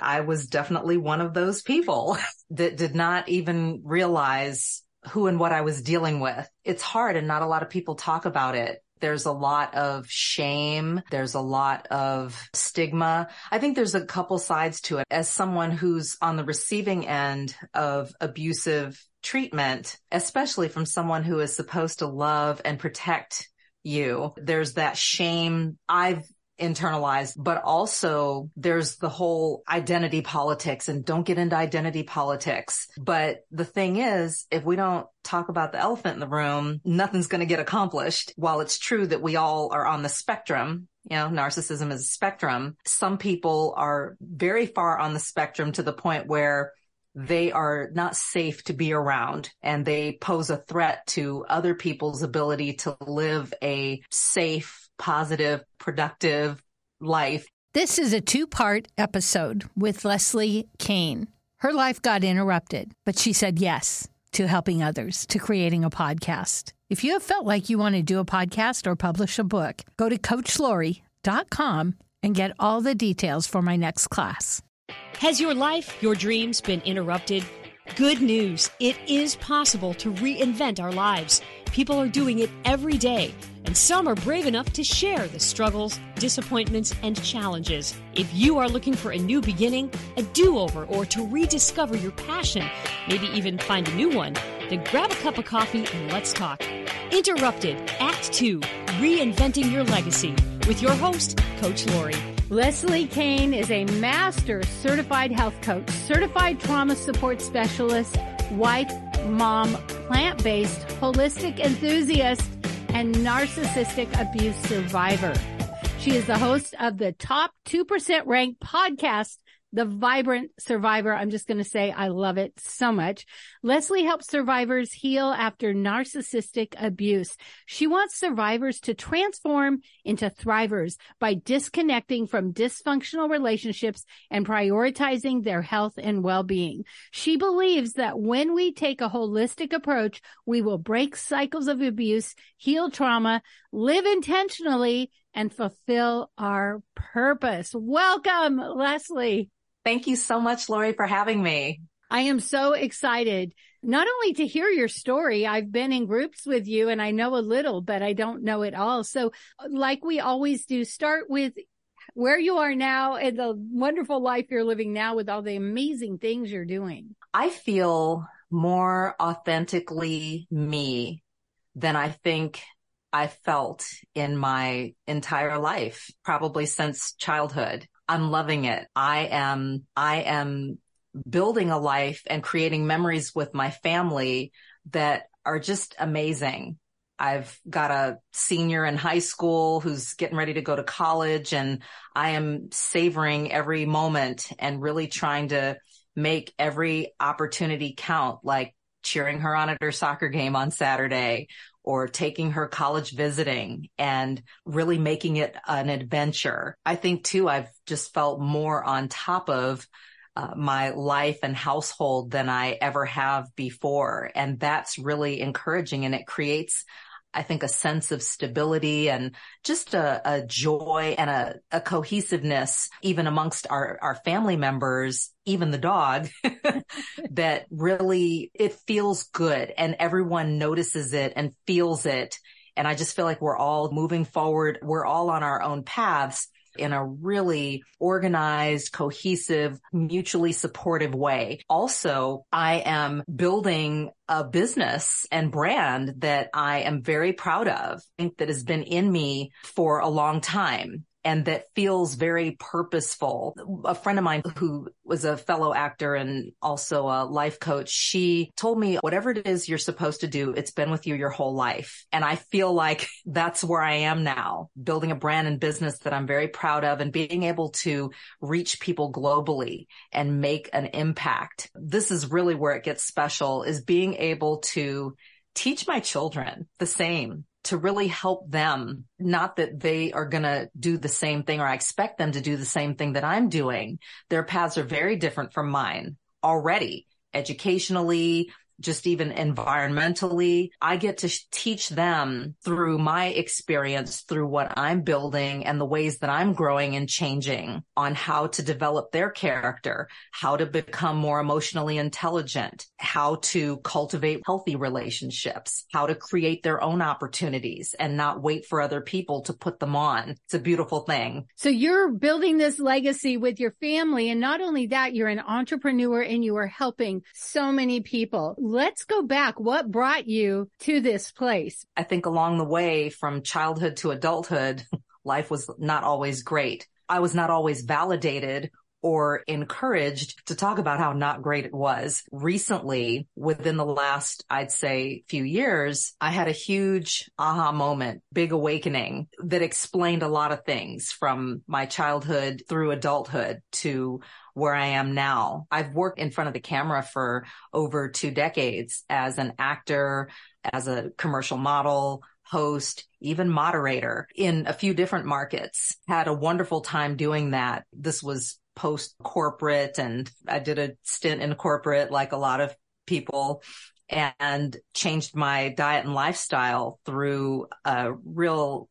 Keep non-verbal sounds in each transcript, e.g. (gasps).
I was definitely one of those people that did not even realize who and what I was dealing with. It's hard and not a lot of people talk about it. There's a lot of shame. There's a lot of stigma. I think there's a couple sides to it. As someone who's on the receiving end of abusive treatment, especially from someone who is supposed to love and protect you, there's that shame. I've internalized, but also there's the whole identity politics and don't get into identity politics. But the thing is, if we don't talk about the elephant in the room, nothing's going to get accomplished. While it's true that we all are on the spectrum, you know, narcissism is a spectrum. Some people are very far on the spectrum to the point where they are not safe to be around and they pose a threat to other people's ability to live a safe, positive, productive life. This is a two part episode with Lesley Cain. Her life got interrupted, but she said yes to helping others, to creating a podcast. If you have felt like you want to do a podcast or publish a book, go to CoachLaurie.com and get all the details for my next class. Has your life, your dreams been interrupted? Good news! It is possible to reinvent our lives. People are doing it every day, and some are brave enough to share the struggles, disappointments, and challenges. If you are looking for a new beginning, a do over, or to rediscover your passion, maybe even find a new one, then grab a cup of coffee and let's talk. Interrupted, Act 2 Reinventing Your Legacy with your host, Coach Laurie. Lesley Cain is a master certified health coach, certified trauma support specialist, wife, mom, plant based, holistic enthusiast, and narcissistic abuse survivor. She is the host of the top 2% ranked podcast, the vibrant survivor. I'm just going to say I love it so much. Lesley helps survivors heal after narcissistic abuse. She wants survivors to transform into thrivers by disconnecting from dysfunctional relationships and prioritizing their health and well-being. She believes that when we take a holistic approach, we will break cycles of abuse, heal trauma, live intentionally, and fulfill our purpose. Welcome, Lesley. Thank you so much, Laurie, for having me. I am so excited not only to hear your story. I've been in groups with you and I know a little, but I don't know it all. So like we always do, start with where you are now and the wonderful life you're living now with all the amazing things you're doing. I feel more authentically me than I think I felt in my entire life, probably since childhood. I'm loving it. I am, I am building a life and creating memories with my family that are just amazing. I've got a senior in high school who's getting ready to go to college and I am savoring every moment and really trying to make every opportunity count, like cheering her on at her soccer game on Saturday or taking her college visiting and really making it an adventure. I think too, I've just felt more on top of uh, my life and household than I ever have before. And that's really encouraging and it creates I think a sense of stability and just a, a joy and a, a, cohesiveness even amongst our, our family members, even the dog (laughs) that really it feels good and everyone notices it and feels it. And I just feel like we're all moving forward. We're all on our own paths in a really organized, cohesive, mutually supportive way. Also, I am building a business and brand that I am very proud of, that has been in me for a long time and that feels very purposeful. A friend of mine who was a fellow actor and also a life coach, she told me whatever it is you're supposed to do, it's been with you your whole life. And I feel like (laughs) that's where I am now, building a brand and business that I'm very proud of and being able to reach people globally and make an impact. This is really where it gets special is being able to teach my children the same to really help them. Not that they are going to do the same thing or I expect them to do the same thing that I'm doing. Their paths are very different from mine already educationally, just even environmentally. I get to teach them through my experience, through what I'm building and the ways that I'm growing and changing on how to develop their character, how to become more emotionally intelligent, how to cultivate healthy relationships, how to create their own opportunities and not wait for other people to put them on. It's a beautiful thing. So you're building this legacy with your family. And not only that, you're an entrepreneur and you are helping so many people. Let's go back. What brought you to this place? I think along the way from childhood to adulthood, (laughs) life was not always great. I was not always validated or encouraged to talk about how not great it was. Recently, within the last, I'd say few years, I had a huge aha moment, big awakening that explained a lot of things from my childhood through adulthood to where I am now. I've worked in front of the camera for over two decades as an actor, as a commercial model, host, even moderator in a few different markets. Had a wonderful time doing that. This was post corporate and I did a stint in corporate like a lot of people and changed my diet and lifestyle through a real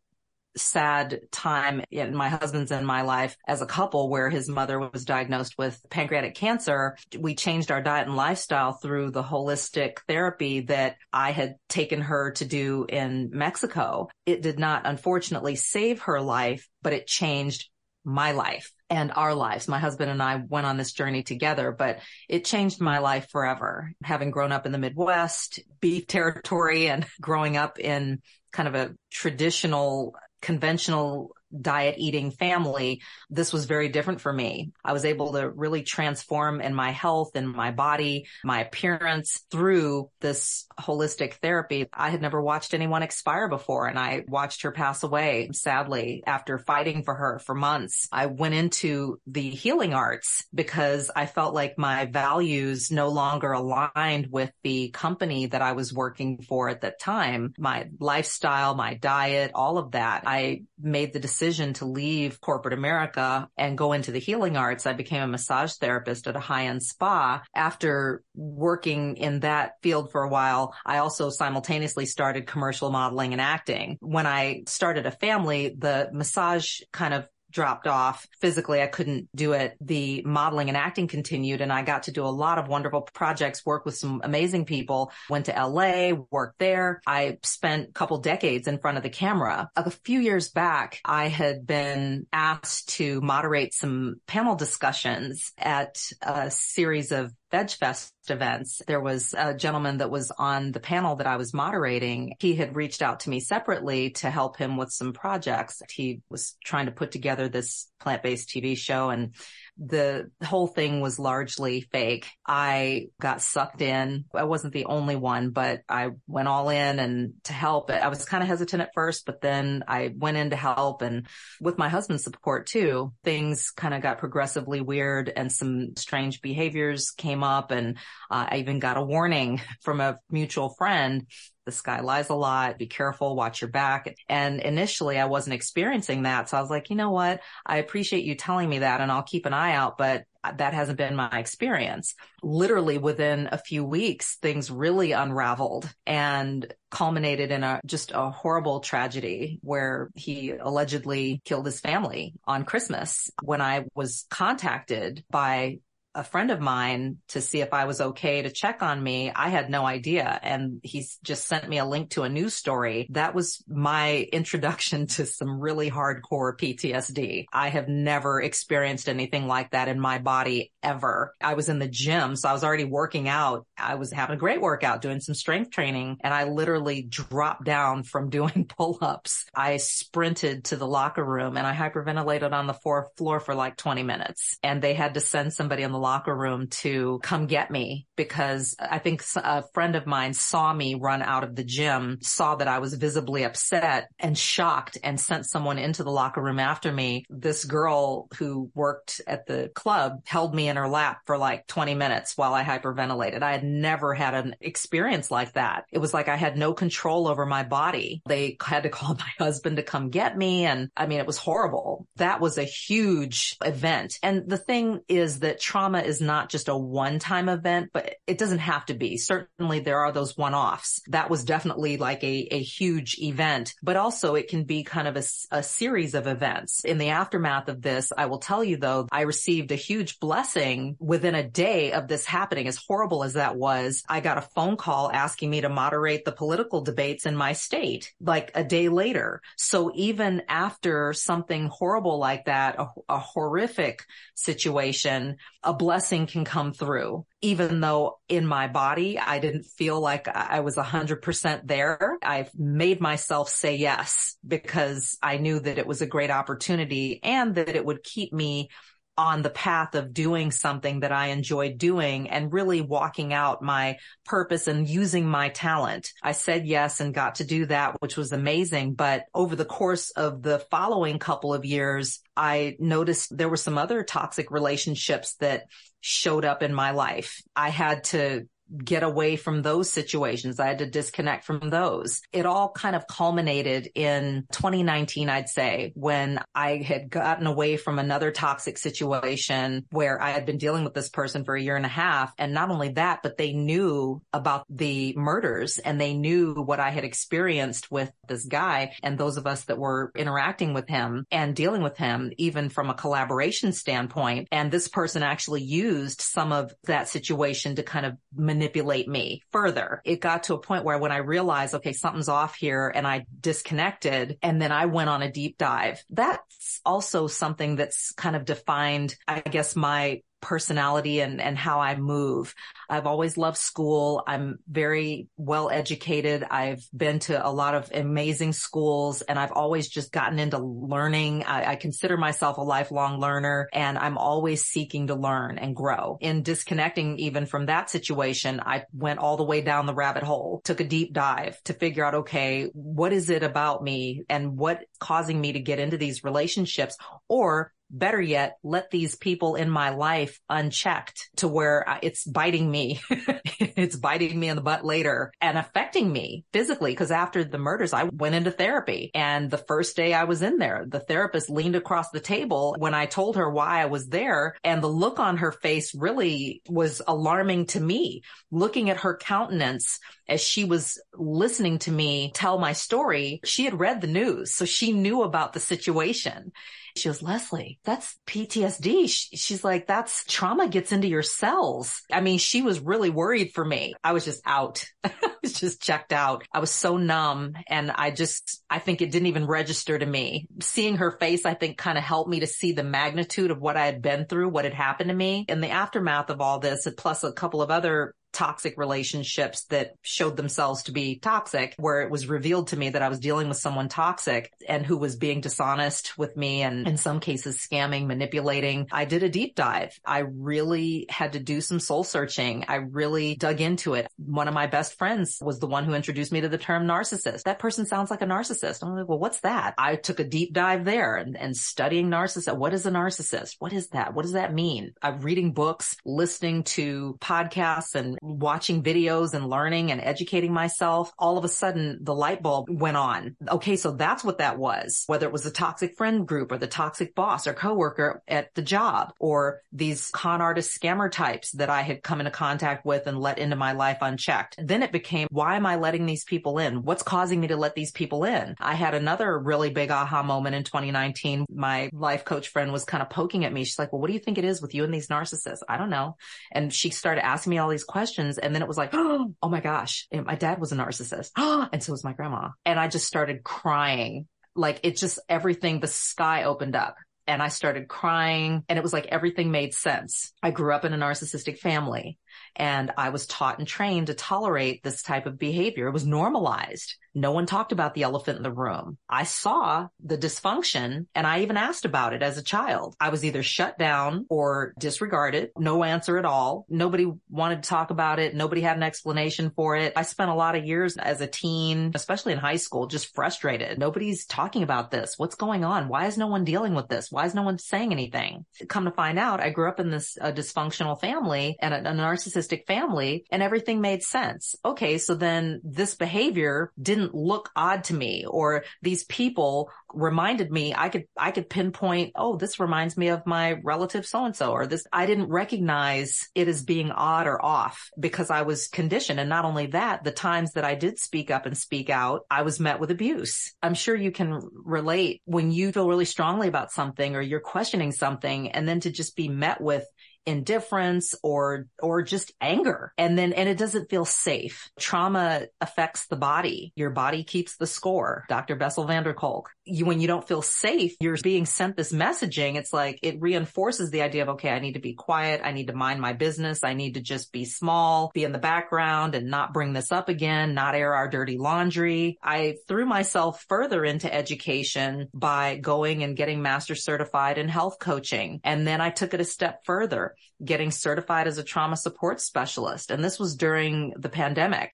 sad time in my husband's and my life as a couple where his mother was diagnosed with pancreatic cancer. We changed our diet and lifestyle through the holistic therapy that I had taken her to do in Mexico. It did not unfortunately save her life, but it changed my life and our lives. My husband and I went on this journey together, but it changed my life forever. Having grown up in the Midwest, beef territory and (laughs) growing up in kind of a traditional conventional diet eating family, this was very different for me. I was able to really transform in my health and my body, my appearance through this holistic therapy. I had never watched anyone expire before and I watched her pass away sadly after fighting for her for months. I went into the healing arts because I felt like my values no longer aligned with the company that I was working for at that time. My lifestyle, my diet, all of that. I made the decision decision to leave corporate America and go into the healing arts, I became a massage therapist at a high end spa. After working in that field for a while, I also simultaneously started commercial modeling and acting. When I started a family, the massage kind of dropped off physically. I couldn't do it. The modeling and acting continued and I got to do a lot of wonderful projects, work with some amazing people, went to LA, worked there. I spent a couple decades in front of the camera. A few years back, I had been asked to moderate some panel discussions at a series of VegFest events. There was a gentleman that was on the panel that I was moderating. He had reached out to me separately to help him with some projects. He was trying to put together this plant-based TV show and the whole thing was largely fake. I got sucked in. I wasn't the only one, but I went all in and to help. I was kind of hesitant at first, but then I went in to help and with my husband's support too, things kind of got progressively weird and some strange behaviors came up and uh, I even got a warning (laughs) from a mutual friend this guy lies a lot. Be careful. Watch your back. And initially I wasn't experiencing that. So I was like, you know what? I appreciate you telling me that and I'll keep an eye out, but that hasn't been my experience. Literally within a few weeks, things really unraveled and culminated in a just a horrible tragedy where he allegedly killed his family on Christmas. When I was contacted by a friend of mine to see if I was okay to check on me. I had no idea. And he just sent me a link to a news story. That was my introduction (laughs) to some really hardcore PTSD. I have never experienced anything like that in my body ever. I was in the gym, so I was already working out. I was having a great workout, doing some strength training, and I literally dropped down from (laughs) doing pull-ups. I sprinted to the locker room and I hyperventilated on the fourth floor for like 20 minutes. And they had to send somebody on the locker room to come get me because I think a friend of mine saw me run out of the gym, saw that I was visibly upset and shocked and sent someone into the locker room after me. This girl who worked at the club held me in her lap for like 20 minutes while I hyperventilated. I had never had an experience like that. It was like I had no control over my body. They had to (laughs) call my husband to come get me. And I mean, it was horrible. That was a huge event. And the thing is that trauma trauma is not just a one-time event, but it doesn't have to be. Certainly there are those one-offs. That was definitely like a, a huge event, but also it can be kind of a, a series of events. In the aftermath of this, I will tell you though, I received a huge blessing within a day of this happening. As horrible as that was, I got a phone call asking me to moderate the political debates in my state like a day later. So even after something horrible like that, a, a horrific situation, a blessing can come through. Even though in my body, I didn't feel like I was a hundred percent there. I've made myself say yes because I knew that it was a great opportunity and that it would keep me on the path of doing something that I enjoyed doing and really walking out my purpose and using my talent. I said yes and got to do that, which was amazing. But over the course of the following couple of years, I noticed there were some other toxic relationships that showed up in my life. I had to get away from those situations. I had to disconnect from those. It all kind of culminated in 2019, I'd say, when I had gotten away from another toxic situation where I had been dealing with this person for a year and a half. And not only that, but they knew about the murders and they knew what I had experienced with this guy and those of us that were interacting with him and dealing with him, even from a collaboration standpoint. And this person actually used some of that situation to kind of manipulate me further. It got to a point where when I realized, okay, something's off here and I disconnected and then I went on a deep dive. That's also something that's kind of defined, I guess, my personality and, and how I move. I've always loved school. I'm very well educated. I've been to a lot of amazing schools and I've always just gotten into learning. I, I consider myself a lifelong learner and I'm always seeking to learn and grow. In disconnecting even from that situation, I went all the way down the rabbit hole, took a deep dive to figure out, okay, what is it about me and what causing me to get into these relationships or better yet, let these people in my life unchecked to where it's biting me. (laughs) it's biting me in the butt later and affecting me physically. Cause after the murders, I went into therapy and the first day I was in there, the therapist leaned across the table when I told her why I was there and the look on her face really was alarming to me. Looking at her countenance as she was listening to me tell my story, she had read the news. So she knew about the situation. She goes, Lesley, that's PTSD. she's like, that's trauma gets into your cells. I mean, she was really worried for me. I was just out. (laughs) I was just checked out. I was so numb and I just, I think it didn't even register to me. Seeing her face, I think kind of helped me to see the magnitude of what I had been through, what had happened to me. In the aftermath of all this, plus a couple of other toxic relationships that showed themselves to be toxic, where it was revealed to me that I was dealing with someone toxic and who was being dishonest with me and in some cases scamming, manipulating. I did a deep dive. I really had to do some soul searching. I really dug into it. One of my best friends was the one who introduced me to the term narcissist. That person sounds like a narcissist. I'm like, well, what's that? I took a deep dive there and, and studying narcissist. What is a narcissist? What is that? What does that mean? I'm reading books, listening to podcasts and watching videos and learning and educating myself, all of a sudden the light bulb went on. Okay. So that's what that was, whether it was a toxic friend group or the toxic boss or coworker at the job or these con artist scammer types that I had come into contact with and let into my life unchecked. Then it became, why am I letting these people in? What's causing me to let these people in? I had another really big aha moment in 2019. My life coach friend was kind of poking at me. She's like, well, what do you think it is with you and these narcissists? I don't know. And she started asking me all these questions questions. And then it was like, (gasps) oh my gosh, my dad was a narcissist. (gasps) and so was my grandma. And I just started crying. Like it just everything, the sky opened up and I started crying and it was like everything made sense. I grew up in a narcissistic family and I was taught and trained to tolerate this type of behavior. It was normalized. No one talked about the elephant in the room. I saw the dysfunction and I even asked about it as a child. I was either shut down or disregarded, no answer at all. Nobody wanted to talk about it. Nobody had an explanation for it. I spent a lot of years as a teen, especially in high school, just frustrated. Nobody's talking about this. What's going on? Why is no one dealing with this? Why is no one saying anything? Come to find out, I grew up in this uh, dysfunctional family and a, a narcissistic family and everything made sense. Okay. So then this behavior didn't look odd to me or these people reminded me I could, I could pinpoint, oh, this reminds me of my relative so and so, or this, I didn't recognize it as being odd or off because I was conditioned. And not only that, the times that I did speak up and speak out, I was met with abuse. I'm sure you can relate when you feel really strongly about something or you're questioning something and then to just be met with indifference or, or just anger. And then, and it doesn't feel safe. Trauma affects the body. Your body keeps the score. Dr. Bessel van der Kolk. You, when you don't feel safe, you're being sent this messaging. It's like it reinforces the idea of, okay, I need to be quiet. I need to mind my business. I need to just be small, be in the background and not bring this up again, not air our dirty laundry. I threw myself further into education by going and getting master certified in health coaching. And then I took it a step further getting certified as a trauma support specialist. And this was during the pandemic.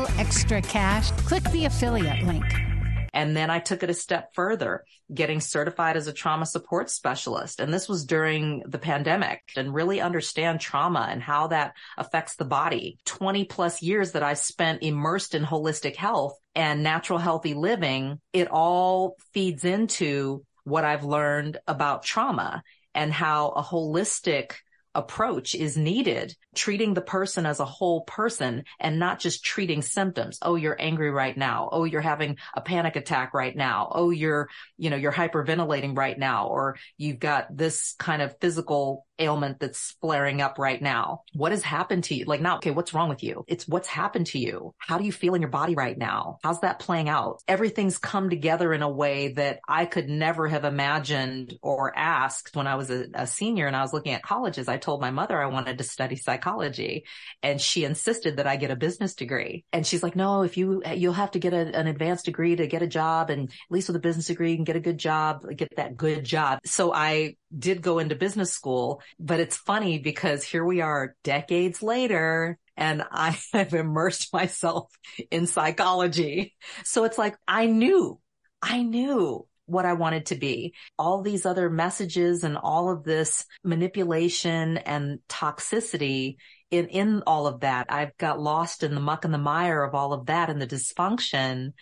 little extra cash, click the affiliate link. And then I took it a step further, getting certified as a trauma support specialist. And this was during the pandemic and really understand trauma and how that affects the body. 20 plus years that I spent immersed in holistic health and natural healthy living, it all feeds into what I've learned about trauma and how a holistic approach is needed, treating the person as a whole person and not just treating symptoms. Oh, you're angry right now. Oh, you're having a panic attack right now. Oh, you're, you know, you're hyperventilating right now, or you've got this kind of physical ailment that's flaring up right now. What has happened to you? Like now, okay, what's wrong with you? It's what's happened to you. How do you feel in your body right now? How's that playing out? Everything's come together in a way that I could never have imagined or asked when I was a, a senior and I was looking at colleges. I told my mother I wanted to study psychology and she insisted that I get a business degree. And she's like, no, if you, you'll have to get a, an advanced degree to get a job and at least with a business degree, you can get a good job, get that good job. So I did go into business school, but it's funny because here we are decades later and I (laughs) have immersed myself in psychology. So it's like I knew, I knew what I wanted to be. All these other messages and all of this manipulation and toxicity in, in all of that. I've got lost in the muck and the mire of all of that and the dysfunction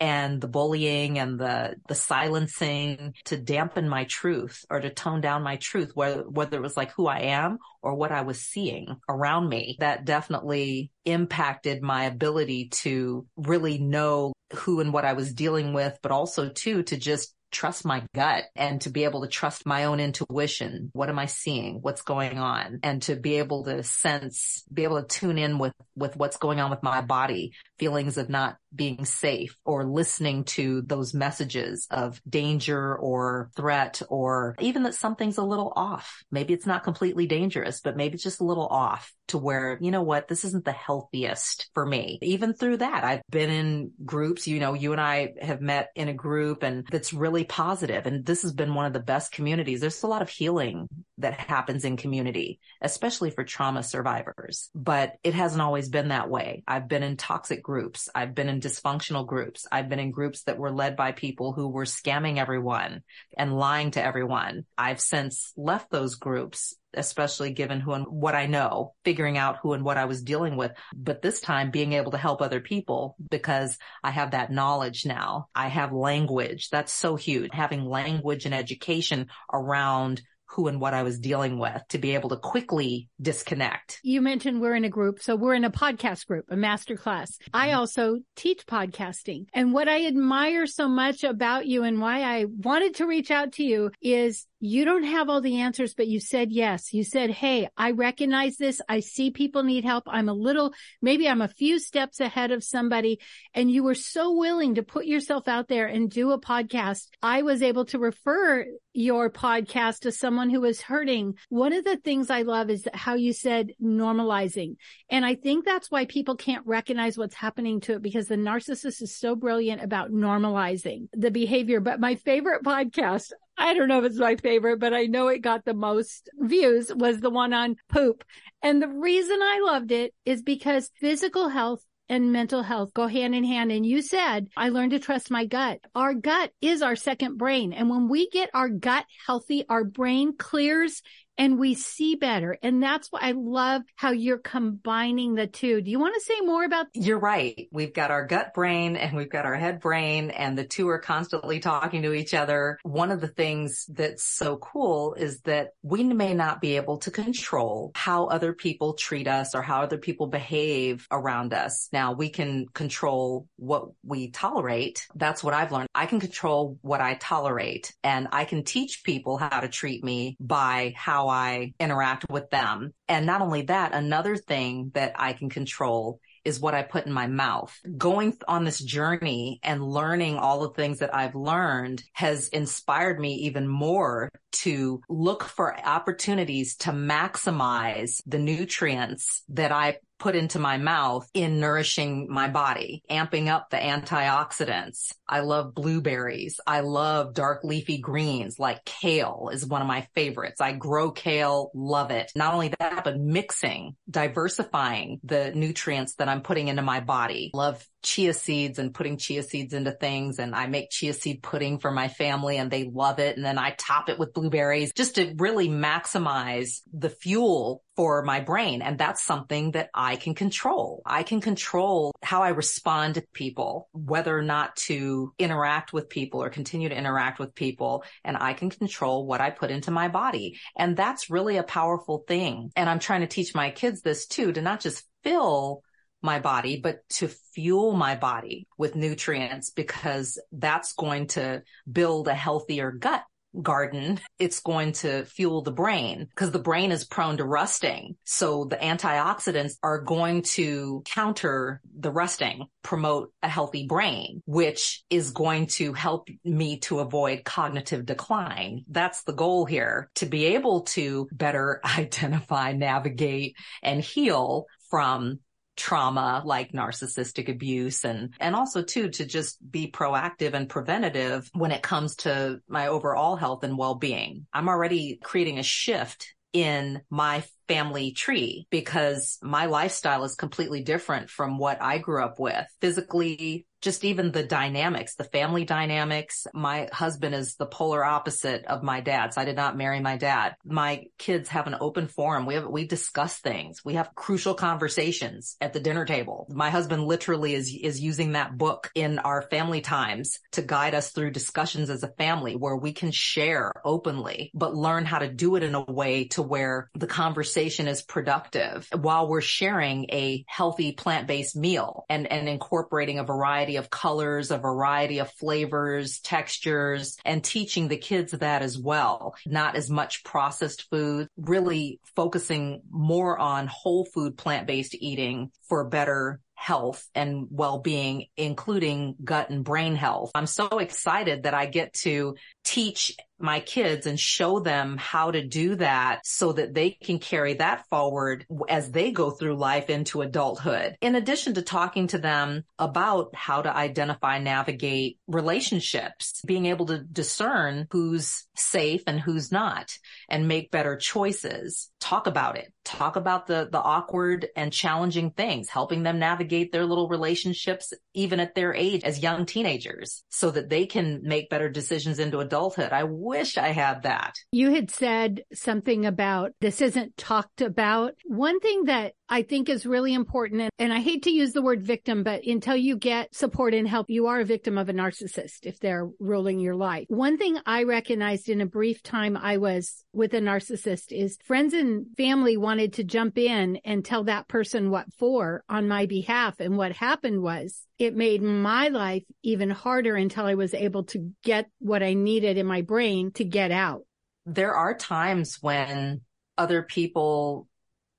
and the bullying and the, the silencing to dampen my truth or to tone down my truth, whether, whether it was like who I am or what I was seeing around me. That definitely impacted my ability to really know who and what I was dealing with, but also too, to just trust my gut and to be able to trust my own intuition. What am I seeing? What's going on? And to be able to sense, be able to tune in with, with what's going on with my body, feelings of not being safe or listening to those messages of danger or threat or even that something's a little off. Maybe it's not completely dangerous, but maybe it's just a little off to where, you know what, this isn't the healthiest for me. Even through that, I've been in groups, you know, you and I have met in a group and that's really positive. And this has been one of the best communities. There's a lot of healing that happens in community, especially for trauma survivors, but it hasn't always been that way. I've been in toxic groups. I've been in dysfunctional groups. I've been in groups that were led by people who were scamming everyone and lying to everyone. I've since left those groups especially given who and what I know, figuring out who and what I was dealing with. But this time being able to help other people because I have that knowledge now. I have language. That's so huge. Having language and education around who and what I was dealing with to be able to quickly disconnect. You mentioned we're in a group. So we're in a podcast group, a master class. I mm-hmm. also teach podcasting. And what I admire so much about you and why I wanted to reach out to you is you don't have all the answers, but you said yes. You said, Hey, I recognize this. I see people need help. I'm a little, maybe I'm a few steps ahead of somebody. And you were so willing to put yourself out there and do a podcast. I was able to refer your podcast to someone someone who is hurting, one of the things I love is how you said normalizing. And I think that's why people can't recognize what's happening to it because the narcissist is so brilliant about normalizing the behavior. But my favorite podcast, I don't know if it's my favorite, but I know it got the most views was the one on poop. And the reason I loved it is because physical health and mental health go hand in hand. And you said, I learned to trust my gut. Our gut is our second brain. And when we get our gut healthy, our brain clears and we see better. And that's why I love how you're combining the two. Do you want to say more about? You're right. We've got our gut brain and we've got our head brain and the two are constantly talking to each other. One of the things that's so cool is that we may not be able to control how other people treat us or how other people behave around us. Now we can control what we tolerate. That's what I've learned. I can control what I tolerate and I can teach people how to treat me by how I interact with them. And not only that, another thing that I can control is what I put in my mouth. Going on this journey and learning all the things that I've learned has inspired me even more to look for opportunities to maximize the nutrients that I put into my mouth in nourishing my body, amping up the antioxidants. I love blueberries. I love dark leafy greens like kale is one of my favorites. I grow kale, love it. Not only that, but mixing, diversifying the nutrients that I'm putting into my body. Love chia seeds and putting chia seeds into things. And I make chia seed pudding for my family and they love it. And then I top it with blueberries just to really maximize the fuel for my brain. And that's something that I can control. I can control how I respond to people, whether or not to interact with people or continue to interact with people. And I can control what I put into my body. And that's really a powerful thing. And I'm trying to teach my kids this too, to not just fill my body, but to fuel my body with nutrients because that's going to build a healthier gut garden. It's going to fuel the brain because the brain is prone to rusting. So the antioxidants are going to counter the rusting, promote a healthy brain, which is going to help me to avoid cognitive decline. That's the goal here to be able to better (laughs) identify, navigate and heal from trauma like narcissistic abuse and, and also too to just be proactive and preventative when it comes to my overall health and well-being. I'm already creating a shift in my family tree because my lifestyle is completely different from what I grew up with. Physically, just even the dynamics, the family dynamics. My husband is the polar opposite of my dad's. I did not marry my dad. My kids have an open forum. We have, we discuss things. We have crucial conversations at the dinner table. My husband literally is, is using that book in our family times to guide us through discussions as a family where we can share openly, but learn how to do it in a way to where the conversation is productive while we're sharing a healthy plant-based meal and, and incorporating a variety of colors, a variety of flavors, textures, and teaching the kids that as well. Not as much processed food, really focusing more on whole food plant-based eating for better health and well-being, including gut and brain health. I'm so excited that I get to teach my kids and show them how to do that so that they can carry that forward as they go through life into adulthood. In addition to talking to them about how to identify, navigate relationships, being able to discern who's safe and who's not and make better choices. Talk about it. Talk about the, the awkward and challenging things, helping them navigate their little relationships, even at their age as young teenagers so that they can make better decisions into adulthood. I wish I had that. You had said something about this isn't talked about. One thing that I think is really important. And I hate to use the word victim, but until you get support and help, you are a victim of a narcissist if they're ruling your life. One thing I recognized in a brief time I was with a narcissist is friends and family wanted to jump in and tell that person what for on my behalf. And what happened was it made my life even harder until I was able to get what I needed in my brain to get out. There are times when other people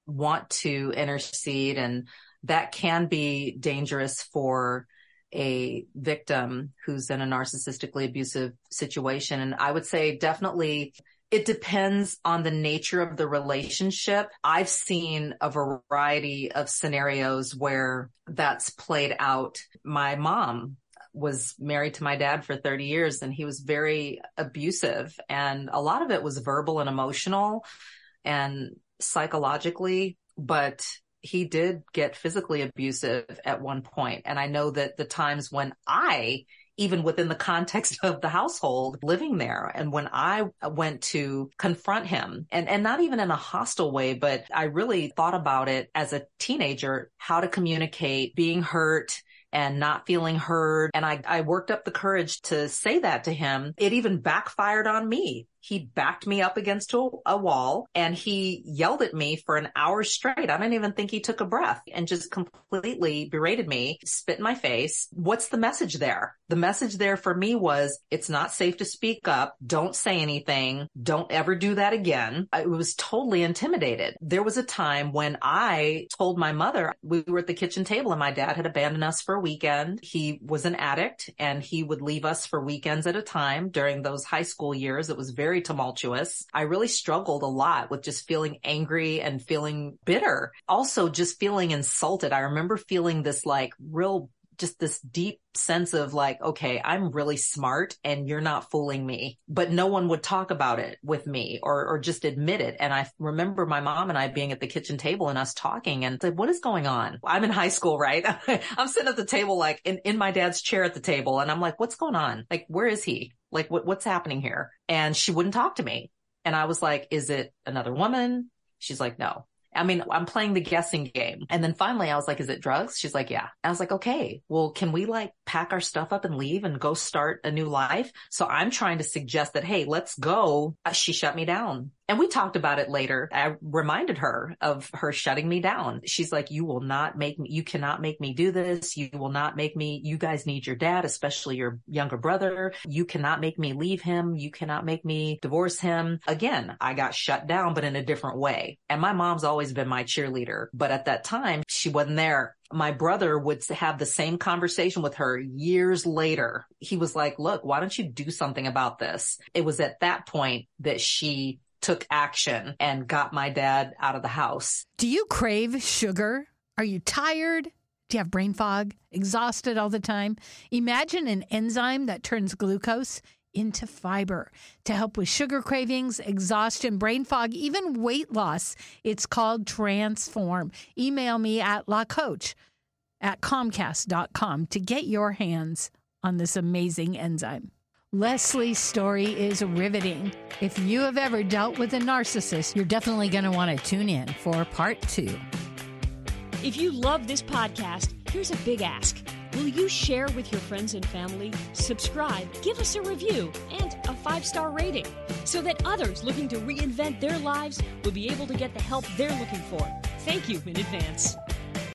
want to intercede and that can be dangerous for a victim who's in a narcissistically abusive situation. And I would say definitely It depends on the nature of the relationship. I've seen a variety of scenarios where that's played out. My mom was married to my dad for 30 years and he was very abusive and a lot of it was verbal and emotional and psychologically, but he did get physically abusive at one point. And I know that the times when I even within the context (laughs) of the household living there. And when I went to confront him and, and not even in a hostile way, but I really thought about it as a teenager, how to communicate, being hurt, and not feeling heard. And I, I worked up the courage to say that to him. It even backfired on me he backed me up against a, a, wall and he yelled at me for an hour straight. I didn't even think he took a breath and just completely berated me, spit in my face. What's the message there? The message there for me was it's not safe to speak up. Don't say anything. Don't ever do that again. I was totally intimidated. There was a time when I told my mother we were at the kitchen table and my dad had abandoned us for a weekend. He was an addict and he would leave us for weekends at a time during those high school years. It was very very tumultuous. I really struggled a lot with just feeling angry and feeling bitter. Also just feeling insulted. I remember feeling this like real just this deep sense of like, okay, I'm really smart and you're not fooling me, but no one would talk about it with me or, or just admit it. And I remember my mom and I being at the kitchen table and us talking and said, what is going on? I'm in high school, right? (laughs) I'm sitting at the table, like in, in my dad's chair at the table. And I'm like, what's going on? Like, where is he? Like, what, what's happening here? And she wouldn't talk to me. And I was like, is it another woman? She's like, no. I mean, I'm playing the guessing game. And then finally I was like, is it drugs? She's like, yeah. I was like, okay, well, can we like pack our stuff up and leave and go start a new life? So I'm trying to suggest that, hey, let's go. Uh, she shut me down. And we talked about it later. I reminded her of her shutting me down. She's like, you will not make me, you cannot make me do this. You will not make me, you guys need your dad, especially your younger brother. You cannot make me leave him. You cannot make me divorce him. Again, I got shut down, but in a different way. And my mom's always been my cheerleader, but at that time she wasn't there my brother would have the same conversation with her years later. He was like, look, why don't you do something about this? It was at that point that she took action and got my dad out of the house. Do you crave sugar? Are you tired? Do you have brain fog? Exhausted all the time? Imagine an enzyme that turns glucose into fiber to help with sugar cravings, exhaustion, brain fog, even weight loss. It's called Transform. Email me at lacoach at comcast.com to get your hands on this amazing enzyme. Lesley's story is riveting. If you have ever dealt with a narcissist, you're definitely going to want to tune in for part two. If you love this podcast, here's a big ask. Will you share with your friends and family, subscribe, give us a review, and a five star rating so that others looking to reinvent their lives will be able to get the help they're looking for? Thank you in advance.